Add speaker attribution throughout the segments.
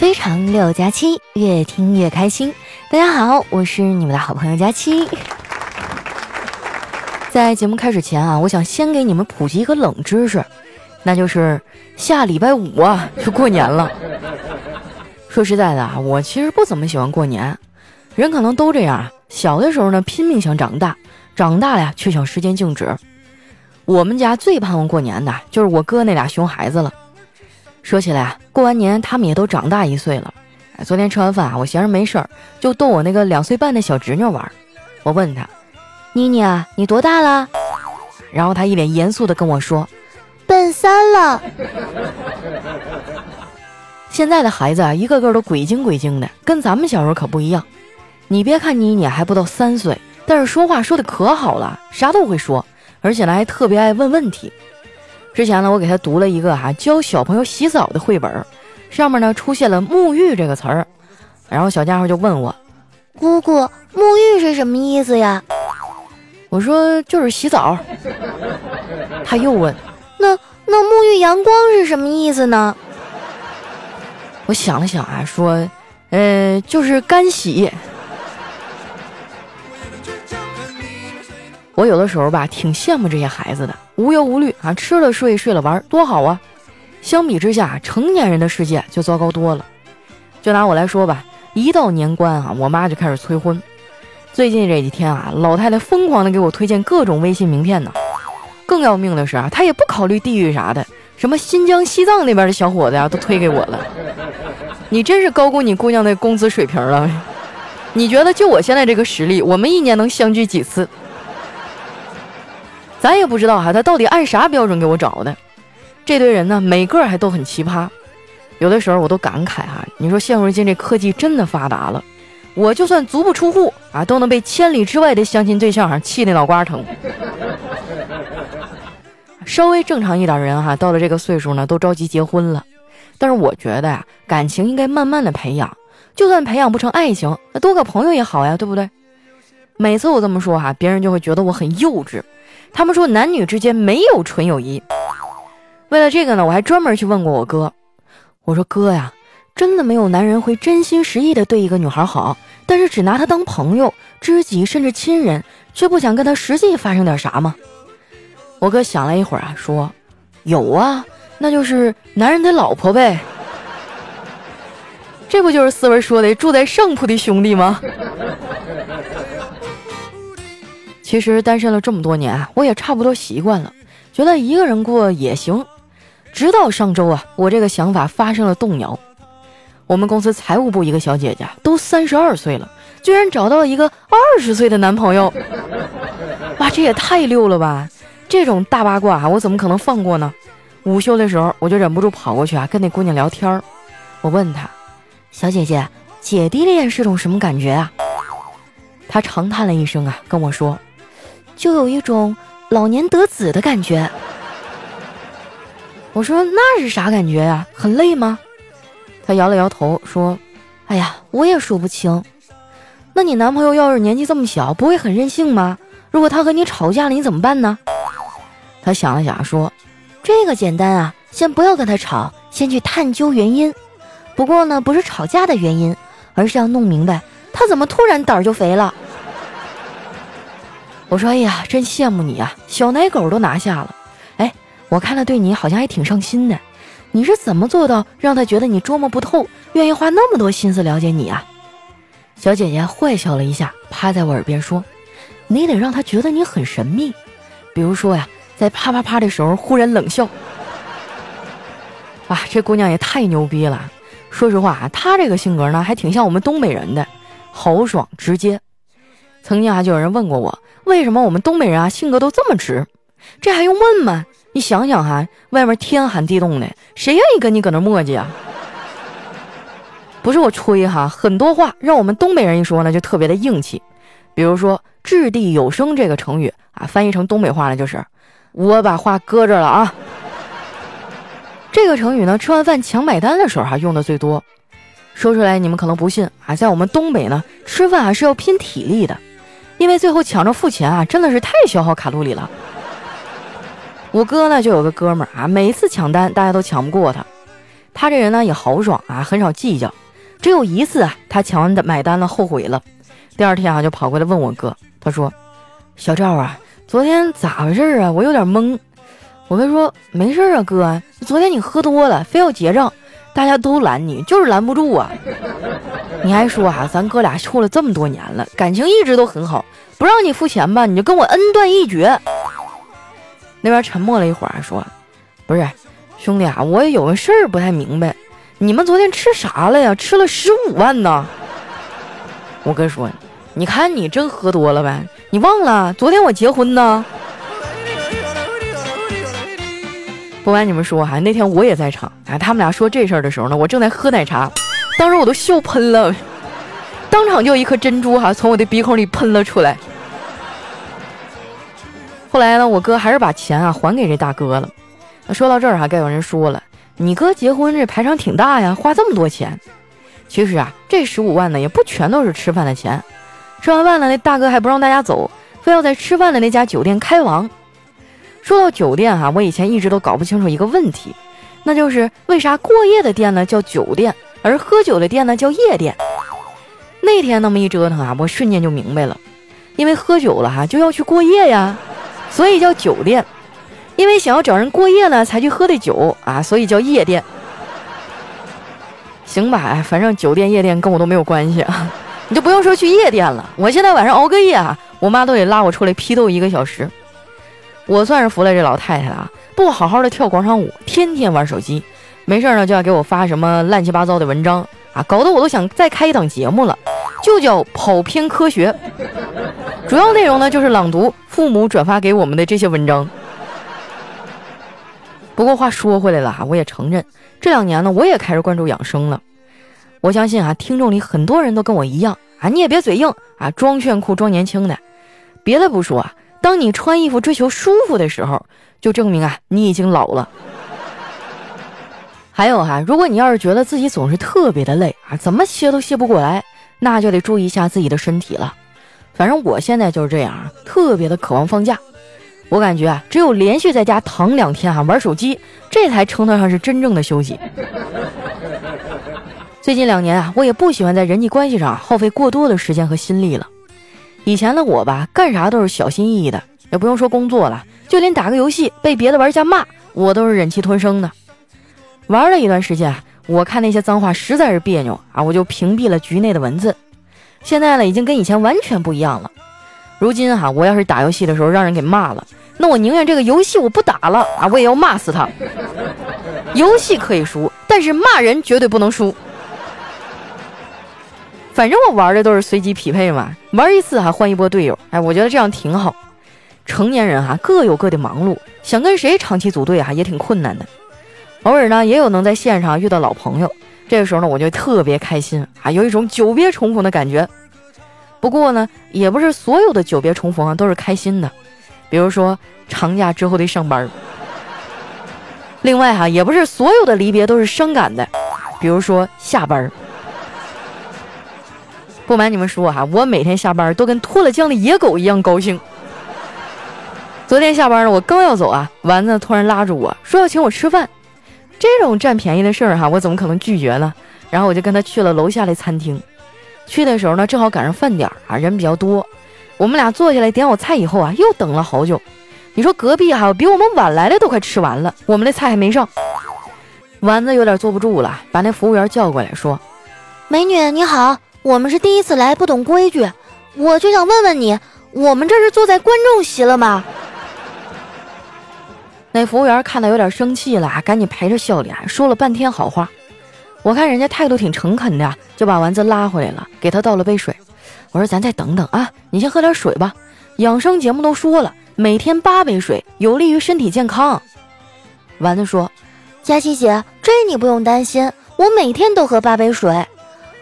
Speaker 1: 非常六加七，越听越开心。大家好，我是你们的好朋友佳期。在节目开始前啊，我想先给你们普及一个冷知识，那就是下礼拜五啊就过年了。说实在的啊，我其实不怎么喜欢过年。人可能都这样，小的时候呢拼命想长大，长大了呀却想时间静止。我们家最盼望过年的就是我哥那俩熊孩子了。说起来啊，过完年他们也都长大一岁了。昨天吃完饭啊，我闲着没事儿，就逗我那个两岁半的小侄女玩。我问他：“妮妮啊，你多大了？”然后他一脸严肃地跟我说：“奔三了。”现在的孩子啊，一个个都鬼精鬼精的，跟咱们小时候可不一样。你别看妮妮还不到三岁，但是说话说的可好了，啥都会说，而且呢还特别爱问问题。之前呢，我给他读了一个哈教小朋友洗澡的绘本，上面呢出现了“沐浴”这个词儿，然后小家伙就问我：“姑姑，沐浴是什么意思呀？”我说：“就是洗澡。”他又问：“那那沐浴阳光是什么意思呢？”我想了想啊，说：“呃，就是干洗。”我有的时候吧，挺羡慕这些孩子的，无忧无虑啊，吃了睡，睡了玩，多好啊！相比之下，成年人的世界就糟糕多了。就拿我来说吧，一到年关啊，我妈就开始催婚。最近这几天啊，老太太疯狂的给我推荐各种微信名片呢。更要命的是啊，她也不考虑地域啥的，什么新疆、西藏那边的小伙子呀，都推给我了。你真是高估你姑娘的工资水平了。你觉得就我现在这个实力，我们一年能相聚几次？咱也不知道哈，他到底按啥标准给我找的？这堆人呢，每个还都很奇葩。有的时候我都感慨哈，你说现如今这科技真的发达了，我就算足不出户啊，都能被千里之外的相亲对象哈气得脑瓜疼。稍微正常一点人哈，到了这个岁数呢，都着急结婚了。但是我觉得呀，感情应该慢慢的培养，就算培养不成爱情，那多个朋友也好呀，对不对？每次我这么说哈，别人就会觉得我很幼稚。他们说男女之间没有纯友谊。为了这个呢，我还专门去问过我哥。我说哥呀，真的没有男人会真心实意的对一个女孩好，但是只拿她当朋友、知己甚至亲人，却不想跟她实际发生点啥吗？我哥想了一会儿啊，说有啊，那就是男人的老婆呗。这不就是四文说的住在上铺的兄弟吗？其实单身了这么多年啊，我也差不多习惯了，觉得一个人过也行。直到上周啊，我这个想法发生了动摇。我们公司财务部一个小姐姐都三十二岁了，居然找到一个二十岁的男朋友，哇，这也太溜了吧！这种大八卦啊，我怎么可能放过呢？午休的时候，我就忍不住跑过去啊，跟那姑娘聊天儿。我问她：“小姐姐，姐弟恋是种什么感觉啊？”她长叹了一声啊，跟我说。就有一种老年得子的感觉。我说那是啥感觉呀？很累吗？他摇了摇头说：“哎呀，我也说不清。那你男朋友要是年纪这么小，不会很任性吗？如果他和你吵架了，你怎么办呢？”他想了想说：“这个简单啊，先不要跟他吵，先去探究原因。不过呢，不是吵架的原因，而是要弄明白他怎么突然胆儿就肥了。”我说：“哎呀，真羡慕你啊，小奶狗都拿下了。哎，我看他对你好像还挺上心的。你是怎么做到让他觉得你捉摸不透，愿意花那么多心思了解你啊？”小姐姐坏笑了一下，趴在我耳边说：“你得让他觉得你很神秘，比如说呀，在啪啪啪的时候忽然冷笑。”哇，这姑娘也太牛逼了！说实话啊，她这个性格呢，还挺像我们东北人的，豪爽直接。曾经啊，就有人问过我。为什么我们东北人啊性格都这么直？这还用问吗？你想想哈，外面天寒地冻的，谁愿意跟你搁那磨叽啊？不是我吹哈，很多话让我们东北人一说呢，就特别的硬气。比如说“掷地有声”这个成语啊，翻译成东北话呢，就是我把话搁这了啊。这个成语呢，吃完饭抢买单的时候哈用的最多。说出来你们可能不信啊，在我们东北呢，吃饭啊是要拼体力的。因为最后抢着付钱啊，真的是太消耗卡路里了。我哥呢就有个哥们儿啊，每一次抢单大家都抢不过他，他这人呢也豪爽啊，很少计较。只有一次啊，他抢完买单了，后悔了。第二天啊，就跑过来问我哥，他说：“小赵啊，昨天咋回事啊？我有点懵。”我哥说：“没事啊，哥，昨天你喝多了，非要结账，大家都拦你，就是拦不住啊。你还说啊，咱哥俩处了这么多年了，感情一直都很好，不让你付钱吧，你就跟我恩断义绝。”那边沉默了一会儿，说：“不是，兄弟啊，我也有个事儿不太明白。”你们昨天吃啥了呀？吃了十五万呢！我哥说：“你看你真喝多了呗，你忘了昨天我结婚呢。”不瞒你们说哈，那天我也在场。哎，他们俩说这事儿的时候呢，我正在喝奶茶，当时我都笑喷了，当场就一颗珍珠哈从我的鼻孔里喷了出来。后来呢，我哥还是把钱啊还给这大哥了。说到这儿哈，该有人说了。你哥结婚这排场挺大呀，花这么多钱。其实啊，这十五万呢也不全都是吃饭的钱。吃完饭了，那大哥还不让大家走，非要在吃饭的那家酒店开房。说到酒店哈，我以前一直都搞不清楚一个问题，那就是为啥过夜的店呢叫酒店，而喝酒的店呢叫夜店？那天那么一折腾啊，我瞬间就明白了，因为喝酒了哈就要去过夜呀，所以叫酒店。因为想要找人过夜呢，才去喝的酒啊，所以叫夜店。行吧，反正酒店夜店跟我都没有关系啊，你就不用说去夜店了。我现在晚上熬个夜啊，我妈都得拉我出来批斗一个小时。我算是服了这老太太了啊，不好好的跳广场舞，天天玩手机，没事呢就要给我发什么乱七八糟的文章啊，搞得我都想再开一档节目了，就叫跑偏科学。主要内容呢就是朗读父母转发给我们的这些文章。不过话说回来了哈，我也承认这两年呢，我也开始关注养生了。我相信啊，听众里很多人都跟我一样啊，你也别嘴硬啊，装炫酷装年轻的。别的不说啊，当你穿衣服追求舒服的时候，就证明啊，你已经老了。还有哈，如果你要是觉得自己总是特别的累啊，怎么歇都歇不过来，那就得注意一下自己的身体了。反正我现在就是这样啊，特别的渴望放假。我感觉啊，只有连续在家躺两天啊，玩手机，这才称得上是真正的休息。最近两年啊，我也不喜欢在人际关系上耗费过多的时间和心力了。以前的我吧，干啥都是小心翼翼的，也不用说工作了，就连打个游戏被别的玩家骂，我都是忍气吞声的。玩了一段时间，我看那些脏话实在是别扭啊，我就屏蔽了局内的文字。现在呢，已经跟以前完全不一样了。如今哈，我要是打游戏的时候让人给骂了。那我宁愿这个游戏我不打了啊，我也要骂死他。游戏可以输，但是骂人绝对不能输。反正我玩的都是随机匹配嘛，玩一次还换一波队友，哎，我觉得这样挺好。成年人哈各有各的忙碌，想跟谁长期组队哈也挺困难的。偶尔呢也有能在线上遇到老朋友，这个时候呢我就特别开心啊，有一种久别重逢的感觉。不过呢，也不是所有的久别重逢啊都是开心的。比如说长假之后的上班，另外哈也不是所有的离别都是伤感的，比如说下班。不瞒你们说哈，我每天下班都跟脱了缰的野狗一样高兴。昨天下班了，我刚要走啊，丸子突然拉住我说要请我吃饭。这种占便宜的事儿哈，我怎么可能拒绝呢？然后我就跟他去了楼下的餐厅。去的时候呢，正好赶上饭点儿啊，人比较多。我们俩坐下来点好菜以后啊，又等了好久。你说隔壁哈比我们晚来的都快吃完了，我们的菜还没上。丸子有点坐不住了，把那服务员叫过来，说：“
Speaker 2: 美女你好，我们是第一次来，不懂规矩，我就想问问你，我们这是坐在观众席了吗？”
Speaker 1: 那服务员看到有点生气了，赶紧陪着笑脸说了半天好话。我看人家态度挺诚恳的，就把丸子拉回来了，给他倒了杯水。我说咱再等等啊，你先喝点水吧。养生节目都说了，每天八杯水有利于身体健康。丸子说：“
Speaker 2: 佳琪姐，这你不用担心，我每天都喝八杯水。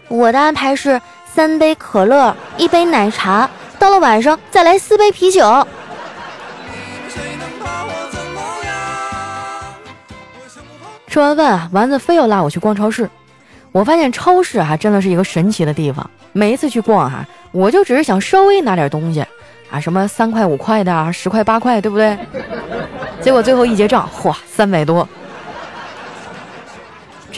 Speaker 2: 我的安排是三杯可乐，一杯奶茶，到了晚上再来四杯啤酒。”
Speaker 1: 吃完饭，丸子非要拉我去逛超市。我发现超市啊，真的是一个神奇的地方。每一次去逛哈。我就只是想稍微拿点东西，啊，什么三块五块的，十块八块，对不对？结果最后一结账，嚯，三百多。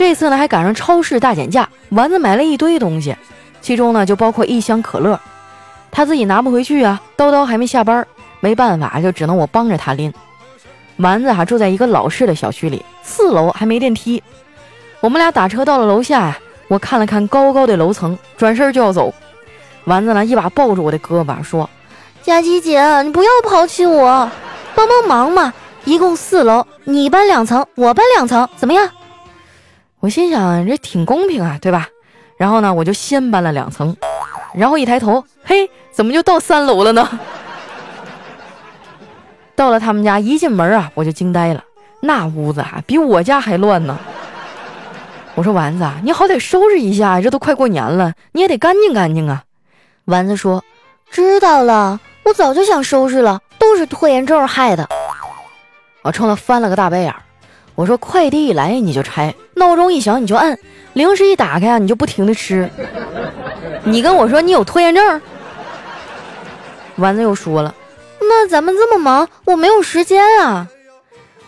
Speaker 1: 这次呢还赶上超市大减价，丸子买了一堆东西，其中呢就包括一箱可乐。他自己拿不回去啊，叨叨还没下班，没办法就只能我帮着他拎。丸子哈住在一个老式的小区里，四楼还没电梯。我们俩打车到了楼下呀，我看了看高高的楼层，转身就要走。丸子呢一把抱住我的胳膊说：“
Speaker 2: 佳琪姐，你不要抛弃我，帮帮忙嘛！一共四楼，你搬两层，我搬两层，怎么样？”
Speaker 1: 我心想这挺公平啊，对吧？然后呢，我就先搬了两层，然后一抬头，嘿，怎么就到三楼了呢？到了他们家，一进门啊，我就惊呆了，那屋子啊比我家还乱呢。我说丸子，你好歹收拾一下，这都快过年了，你也得干净干净啊。
Speaker 2: 丸子说：“知道了，我早就想收拾了，都是拖延症害的。”
Speaker 1: 我冲他翻了个大白眼儿。我说：“快递一来你就拆，闹钟一响你就按，零食一打开啊你就不停的吃。你跟我说你有拖延症？”丸子又说了：“
Speaker 2: 那咱们这么忙，我没有时间啊。”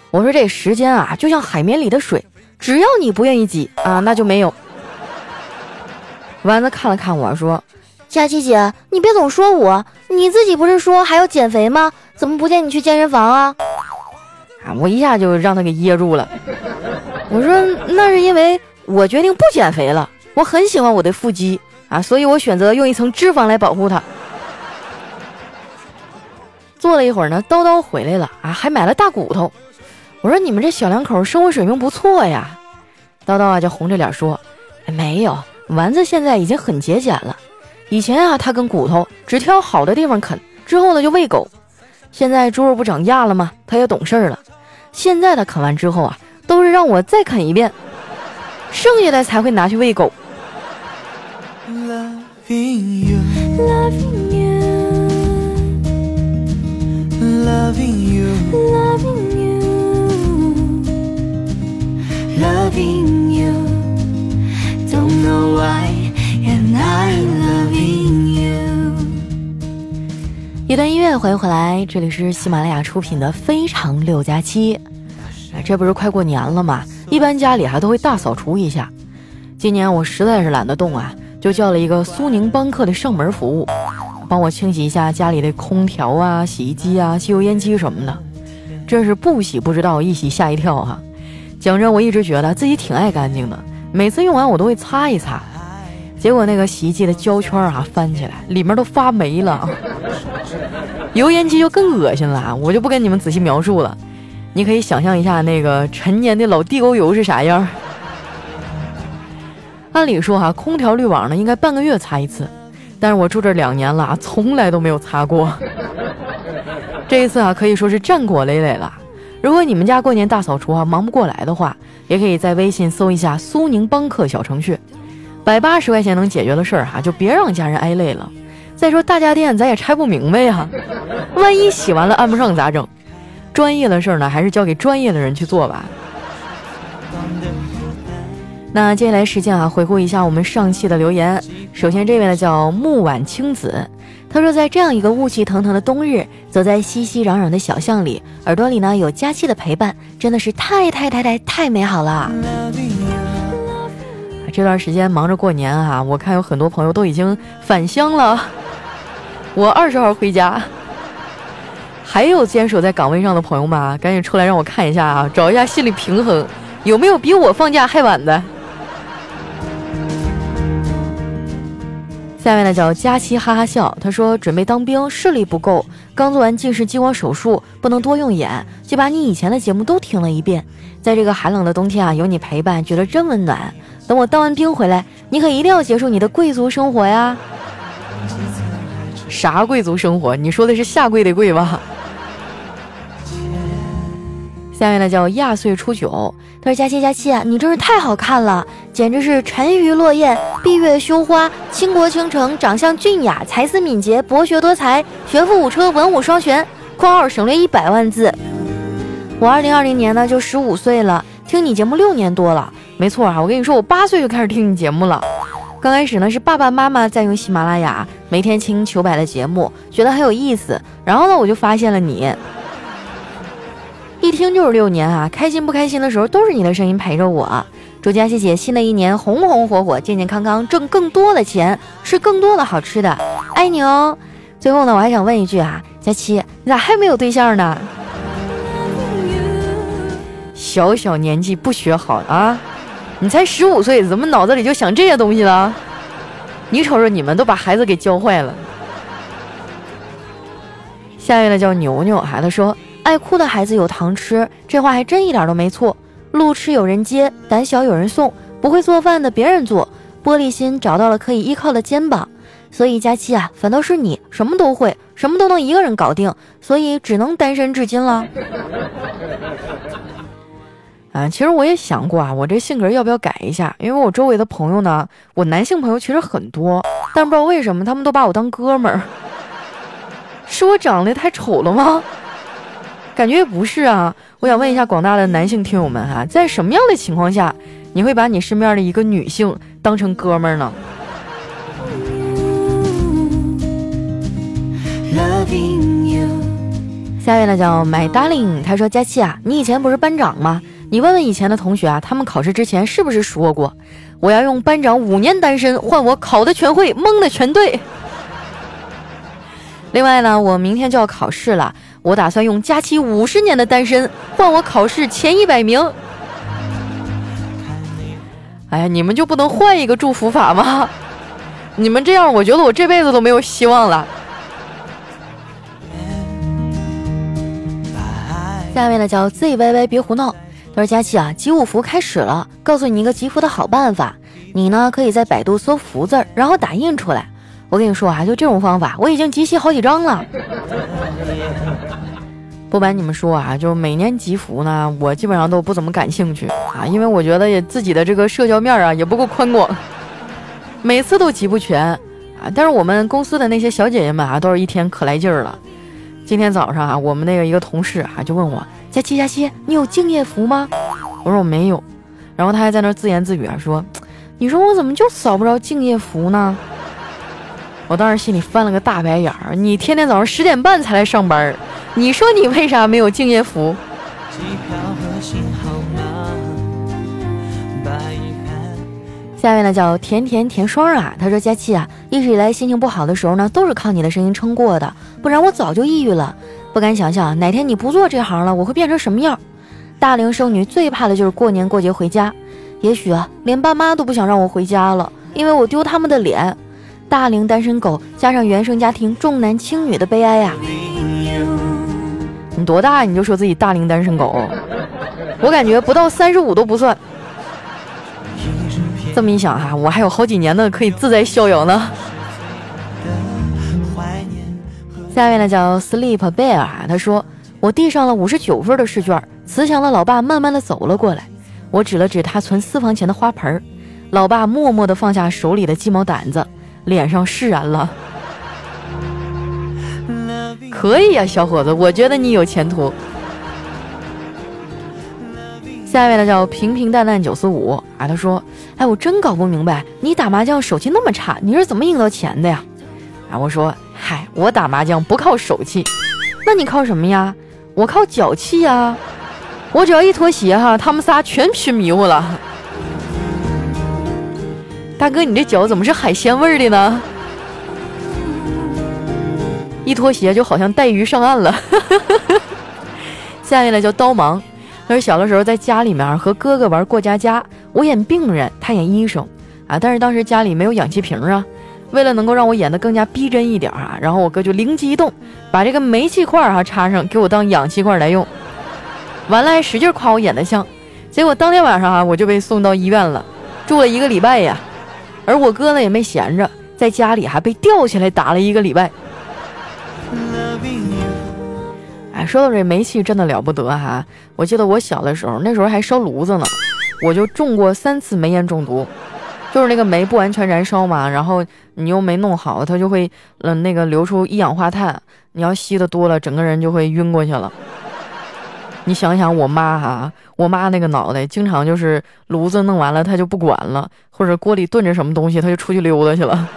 Speaker 1: 我说：“这时间啊，就像海绵里的水，只要你不愿意挤啊，那就没有。”丸子看了看我说。
Speaker 2: 佳琪姐，你别总说我，你自己不是说还要减肥吗？怎么不见你去健身房啊？
Speaker 1: 啊！我一下就让他给噎住了。我说那是因为我决定不减肥了，我很喜欢我的腹肌啊，所以我选择用一层脂肪来保护它。坐了一会儿呢，叨叨回来了啊，还买了大骨头。我说你们这小两口生活水平不错呀。叨叨啊就红着脸说：“没有，丸子现在已经很节俭了。”以前啊，他跟骨头只挑好的地方啃，之后呢就喂狗。现在猪肉不涨价了吗？他也懂事儿了。现在的啃完之后啊，都是让我再啃一遍，剩下的才会拿去喂狗。一段音乐，欢迎回来，这里是喜马拉雅出品的《非常六加七》。这不是快过年了吗？一般家里还都会大扫除一下。今年我实在是懒得动啊，就叫了一个苏宁帮客的上门服务，帮我清洗一下家里的空调啊、洗衣机啊、吸油烟机什么的。真是不洗不知道，一洗吓一跳哈。讲真，我一直觉得自己挺爱干净的，每次用完我都会擦一擦。结果那个洗衣机的胶圈啊翻起来，里面都发霉了。油烟机就更恶心了，我就不跟你们仔细描述了。你可以想象一下那个陈年的老地沟油是啥样。按理说哈，空调滤网呢应该半个月擦一次，但是我住这两年了，从来都没有擦过。这一次啊，可以说是战果累累了。如果你们家过年大扫除啊忙不过来的话，也可以在微信搜一下苏宁帮客小程序，百八十块钱能解决的事儿哈，就别让家人挨累了。再说大家电咱也拆不明白呀，万一洗完了按不上咋整？专业的事儿呢，还是交给专业的人去做吧。那接下来时间啊，回顾一下我们上期的留言。首先这位呢叫木婉青子，他说在这样一个雾气腾腾的冬日，走在熙熙攘攘的小巷里，耳朵里呢有佳期的陪伴，真的是太太太太太美好了。这段时间忙着过年啊，我看有很多朋友都已经返乡了。我二十号回家，还有坚守在岗位上的朋友们，赶紧出来让我看一下啊，找一下心理平衡，有没有比我放假还晚的？下面呢叫佳期哈哈笑，他说准备当兵，视力不够，刚做完近视激光手术，不能多用眼，就把你以前的节目都听了一遍。在这个寒冷的冬天啊，有你陪伴，觉得真温暖。等我当完兵回来，你可一定要结束你的贵族生活呀。啥贵族生活？你说的是下跪的跪吧？下面呢叫亚岁初九，他说佳期佳期啊，你真是太好看了，简直是沉鱼落雁、闭月羞花、倾国倾城，长相俊雅，才思敏捷，博学多才，学富五车，文武双全。括号省略一百万字。我二零二零年呢就十五岁了，听你节目六年多了，没错啊，我跟你说，我八岁就开始听你节目了。刚开始呢是爸爸妈妈在用喜马拉雅，每天听糗百的节目，觉得很有意思。然后呢我就发现了你，一听就是六年啊，开心不开心的时候都是你的声音陪着我。祝佳琪姐新的一年红红火火、健健康康，挣更多的钱，吃更多的好吃的，爱你哦！最后呢，我还想问一句啊，佳琪，你咋还没有对象呢？小小年纪不学好啊！你才十五岁，怎么脑子里就想这些东西了？你瞅瞅，你们都把孩子给教坏了。下一位呢叫牛牛，孩子说：“爱哭的孩子有糖吃，这话还真一点都没错。路痴有人接，胆小有人送，不会做饭的别人做，玻璃心找到了可以依靠的肩膀。所以佳期啊，反倒是你什么都会，什么都能一个人搞定，所以只能单身至今了。”啊，其实我也想过啊，我这性格要不要改一下？因为我周围的朋友呢，我男性朋友其实很多，但不知道为什么他们都把我当哥们儿。是我长得太丑了吗？感觉也不是啊。我想问一下广大的男性听友们哈，在什么样的情况下，你会把你身边的一个女性当成哥们儿呢？下一位呢叫 My Darling，他说佳期啊，你以前不是班长吗？你问问以前的同学啊，他们考试之前是不是说过，我要用班长五年单身换我考的全会，蒙的全对。另外呢，我明天就要考试了，我打算用佳期五十年的单身换我考试前一百名。哎呀，你们就不能换一个祝福法吗？你们这样，我觉得我这辈子都没有希望了。下面呢叫 ZYY，别胡闹。他说：“佳琪啊，集五福开始了，告诉你一个集福的好办法。你呢，可以在百度搜‘福’字儿，然后打印出来。我跟你说啊，就这种方法，我已经集齐好几张了。不瞒你们说啊，就每年集福呢，我基本上都不怎么感兴趣啊，因为我觉得也自己的这个社交面啊也不够宽广，每次都集不全啊。但是我们公司的那些小姐姐们啊，都是一天可来劲儿了。今天早上啊，我们那个一个同事啊，就问我。”佳琪，佳琪，你有敬业福吗？我说我没有，然后他还在那自言自语啊，说：“你说我怎么就扫不着敬业福呢？”我当时心里翻了个大白眼儿。你天天早上十点半才来上班，你说你为啥没有敬业福？下面呢叫甜甜甜霜啊，他说：“佳琪啊，一直以来心情不好的时候呢，都是靠你的声音撑过的，不然我早就抑郁了。”不敢想象哪天你不做这行了，我会变成什么样？大龄剩女最怕的就是过年过节回家，也许啊，连爸妈都不想让我回家了，因为我丢他们的脸。大龄单身狗加上原生家庭重男轻女的悲哀呀！你多大你就说自己大龄单身狗？我感觉不到三十五都不算。这么一想哈，我还有好几年呢，可以自在逍遥呢。下面呢叫 Sleep Bear 啊，他说我递上了五十九分的试卷，慈祥的老爸慢慢的走了过来，我指了指他存私房钱的花盆，老爸默默的放下手里的鸡毛掸子，脸上释然了。可以呀，小伙子，我觉得你有前途。下一位呢叫平平淡淡九四五啊，他说，哎，我真搞不明白，你打麻将手气那么差，你是怎么赢到钱的呀？啊，我说。嗨，我打麻将不靠手气，那你靠什么呀？我靠脚气呀！我只要一脱鞋哈，他们仨全吃迷糊了。大哥，你这脚怎么是海鲜味儿的呢？一脱鞋就好像带鱼上岸了。下面呢叫刀芒，他说小的时候在家里面和哥哥玩过家家，我演病人，他演医生啊，但是当时家里没有氧气瓶啊。为了能够让我演得更加逼真一点啊，然后我哥就灵机一动，把这个煤气块哈插上，给我当氧气罐来用。完了还使劲夸我演得像，结果当天晚上啊我就被送到医院了，住了一个礼拜呀。而我哥呢也没闲着，在家里还被吊起来打了一个礼拜。哎，说到这煤气真的了不得哈！我记得我小的时候，那时候还烧炉子呢，我就中过三次煤烟中毒。就是那个煤不完全燃烧嘛，然后你又没弄好，它就会嗯那个流出一氧化碳，你要吸的多了，整个人就会晕过去了。你想想我妈哈，我妈那个脑袋经常就是炉子弄完了，她就不管了，或者锅里炖着什么东西，她就出去溜达去了。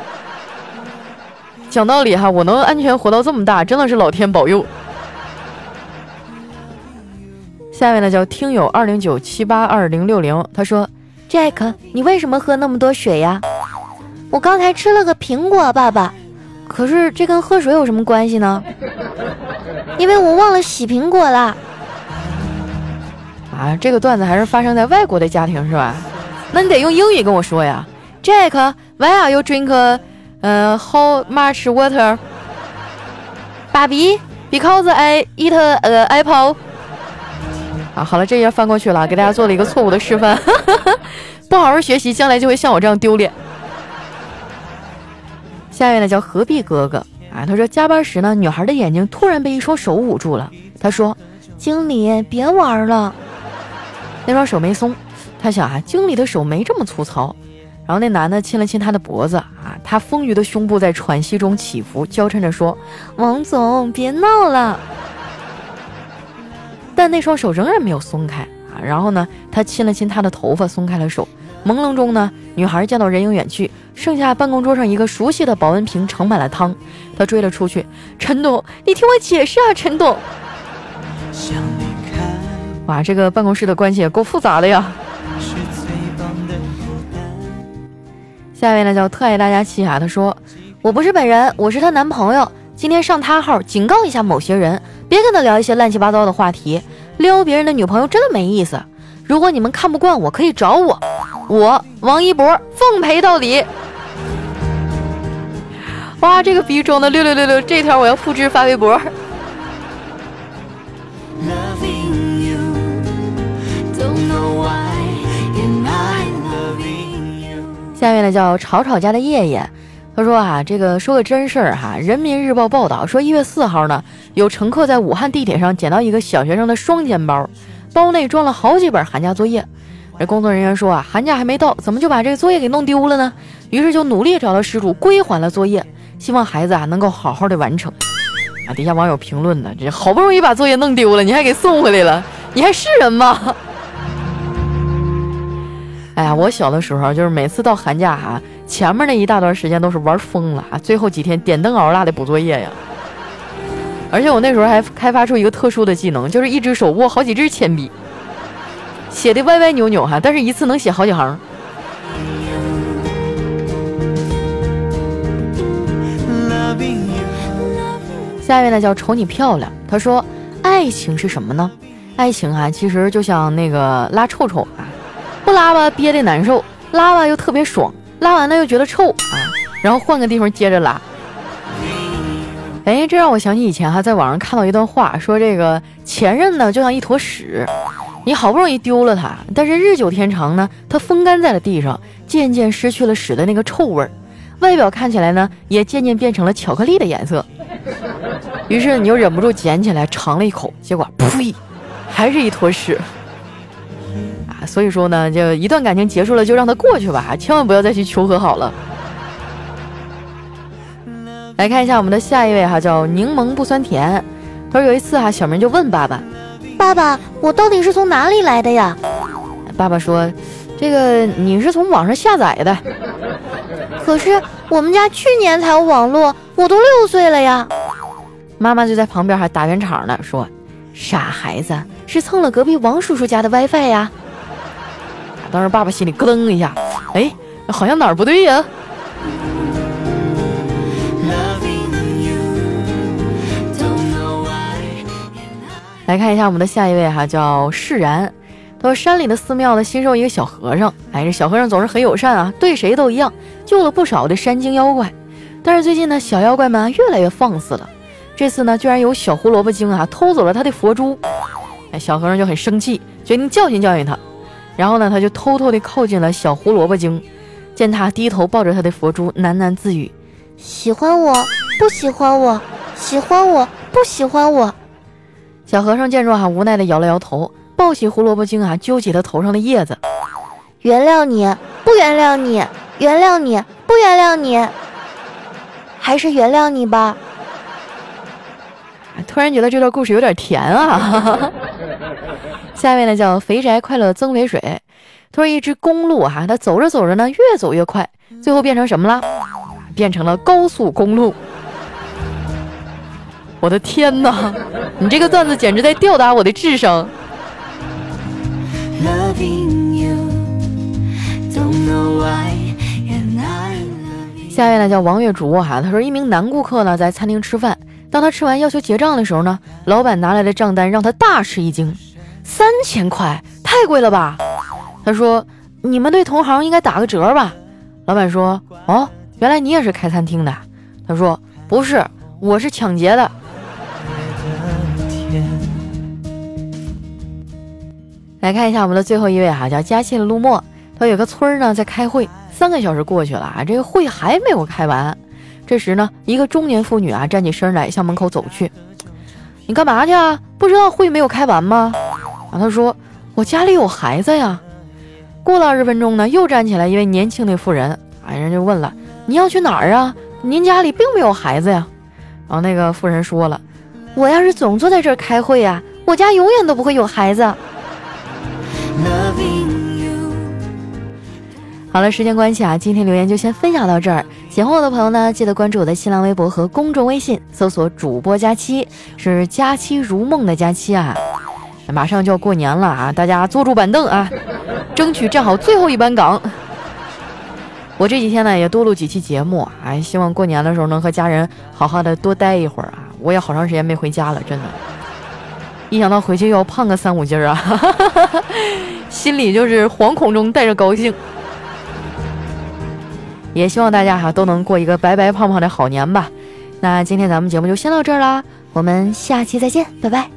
Speaker 1: 讲道理哈，我能安全活到这么大，真的是老天保佑。下面呢叫听友二零九七八二零六零，他说。Jack，你为什么喝那么多水呀？
Speaker 2: 我刚才吃了个苹果，爸爸。
Speaker 1: 可是这跟喝水有什么关系呢？
Speaker 2: 因为我忘了洗苹果了。
Speaker 1: 啊，这个段子还是发生在外国的家庭是吧？那你得用英语跟我说呀，Jack，Why are you drink，呃，How much water？爸比，Because I eat a apple。啊，好了，这页翻过去了，给大家做了一个错误的示范。不好好学习，将来就会像我这样丢脸。下面呢叫何必哥哥啊，他说加班时呢，女孩的眼睛突然被一双手捂住了。他说：“
Speaker 2: 经理，别玩了。”
Speaker 1: 那双手没松，他想啊，经理的手没这么粗糙。然后那男的亲了亲他的脖子啊，他丰腴的胸部在喘息中起伏，娇嗔着说：“
Speaker 2: 王总，别闹了。”
Speaker 1: 但那双手仍然没有松开啊。然后呢，他亲了亲他的头发，松开了手。朦胧中呢，女孩见到人影远去。剩下办公桌上一个熟悉的保温瓶盛满了汤，他追了出去。陈董，你听我解释啊，陈董。哇，这个办公室的关系也够复杂的呀。下面呢叫特爱大家气啊，他说：“我不是本人，我是她男朋友。今天上他号，警告一下某些人，别跟他聊一些乱七八糟的话题，撩别人的女朋友真的没意思。如果你们看不惯我，可以找我，我王一博奉陪到底。”哇，这个逼装的六六六六，这条我要复制发微博。下面呢叫吵吵家的叶叶，他说啊，这个说个真事儿哈，人民日报报道说一月四号呢，有乘客在武汉地铁上捡到一个小学生的双肩包，包内装了好几本寒假作业。这工作人员说啊，寒假还没到，怎么就把这个作业给弄丢了呢？于是就努力找到失主归还了作业。希望孩子啊能够好好的完成啊！底下网友评论呢，这好不容易把作业弄丢了，你还给送回来了，你还是人吗？哎呀，我小的时候就是每次到寒假哈，前面那一大段时间都是玩疯了啊，最后几天点灯熬蜡的补作业呀。而且我那时候还开发出一个特殊的技能，就是一只手握好几支铅笔，写的歪歪扭扭哈，但是一次能写好几行。下面呢叫瞅你漂亮。他说：“爱情是什么呢？爱情啊，其实就像那个拉臭臭拉吧憋得难受，拉吧又特别爽，拉完了又觉得臭啊，然后换个地方接着拉。哎，这让我想起以前哈，在网上看到一段话，说这个前任呢就像一坨屎，你好不容易丢了它，但是日久天长呢，它风干在了地上，渐渐失去了屎的那个臭味儿，外表看起来呢，也渐渐变成了巧克力的颜色。”于是你又忍不住捡起来尝了一口，结果呸，还是一坨屎！所以说呢，就一段感情结束了，就让它过去吧，千万不要再去求和好了。来看一下我们的下一位哈，叫柠檬不酸甜。他说有一次哈，小明就问爸爸：“
Speaker 2: 爸爸，我到底是从哪里来的呀？”
Speaker 1: 爸爸说：“这个你是从网上下载的。”
Speaker 2: 可是我们家去年才有网络，我都六岁了呀。
Speaker 1: 妈妈就在旁边还打圆场呢，说：“傻孩子，是蹭了隔壁王叔叔家的 WiFi 呀。”当时爸爸心里咯噔一下，哎，好像哪儿不对呀。来看一下我们的下一位哈，叫释然。他说山里的寺庙呢新收一个小和尚，哎，这小和尚总是很友善啊，对谁都一样，救了不少的山精妖怪。但是最近呢，小妖怪们越来越放肆了。这次呢，居然有小胡萝卜精啊偷走了他的佛珠，哎，小和尚就很生气，决定教训教训他。然后呢，他就偷偷地靠近了小胡萝卜精，见他低头抱着他的佛珠，喃喃自语：“
Speaker 2: 喜欢我不喜欢我，喜欢我不喜欢我。”
Speaker 1: 小和尚见状啊，无奈地摇了摇头，抱起胡萝卜精啊，揪起他头上的叶子：“
Speaker 2: 原谅你不原谅你，原谅你不原谅你，还是原谅你吧。”
Speaker 1: 突然觉得这段故事有点甜啊！下面呢叫肥宅快乐增肥水。他说一只公路哈，它走着走着呢，越走越快，最后变成什么了？变成了高速公路。我的天哪！你这个段子简直在吊打我的智商。下一位呢叫王月竹哈，他说一名男顾客呢在餐厅吃饭，当他吃完要求结账的时候呢，老板拿来的账单让他大吃一惊，三千块太贵了吧？他说你们对同行应该打个折吧？老板说哦，原来你也是开餐厅的。他说不是，我是抢劫的。来看一下我们的最后一位哈，叫佳期的陆墨。他有个村儿呢在开会，三个小时过去了啊，这个会还没有开完。这时呢，一个中年妇女啊站起身来向门口走去。你干嘛去啊？不知道会没有开完吗？啊，他说我家里有孩子呀。过了二十分钟呢，又站起来一位年轻的妇人，哎，人就问了，你要去哪儿啊？您家里并没有孩子呀。然后那个妇人说了，我要是总坐在这儿开会呀，我家永远都不会有孩子。好了，时间关系啊，今天留言就先分享到这儿。喜欢我的朋友呢，记得关注我的新浪微博和公众微信，搜索“主播佳期”，是“佳期如梦”的佳期啊。马上就要过年了啊，大家坐住板凳啊，争取站好最后一班岗。我这几天呢也多录几期节目，哎，希望过年的时候能和家人好好的多待一会儿啊。我也好长时间没回家了，真的，一想到回去又要胖个三五斤啊，心里就是惶恐中带着高兴。也希望大家哈都能过一个白白胖胖的好年吧。那今天咱们节目就先到这儿啦，我们下期再见，拜拜。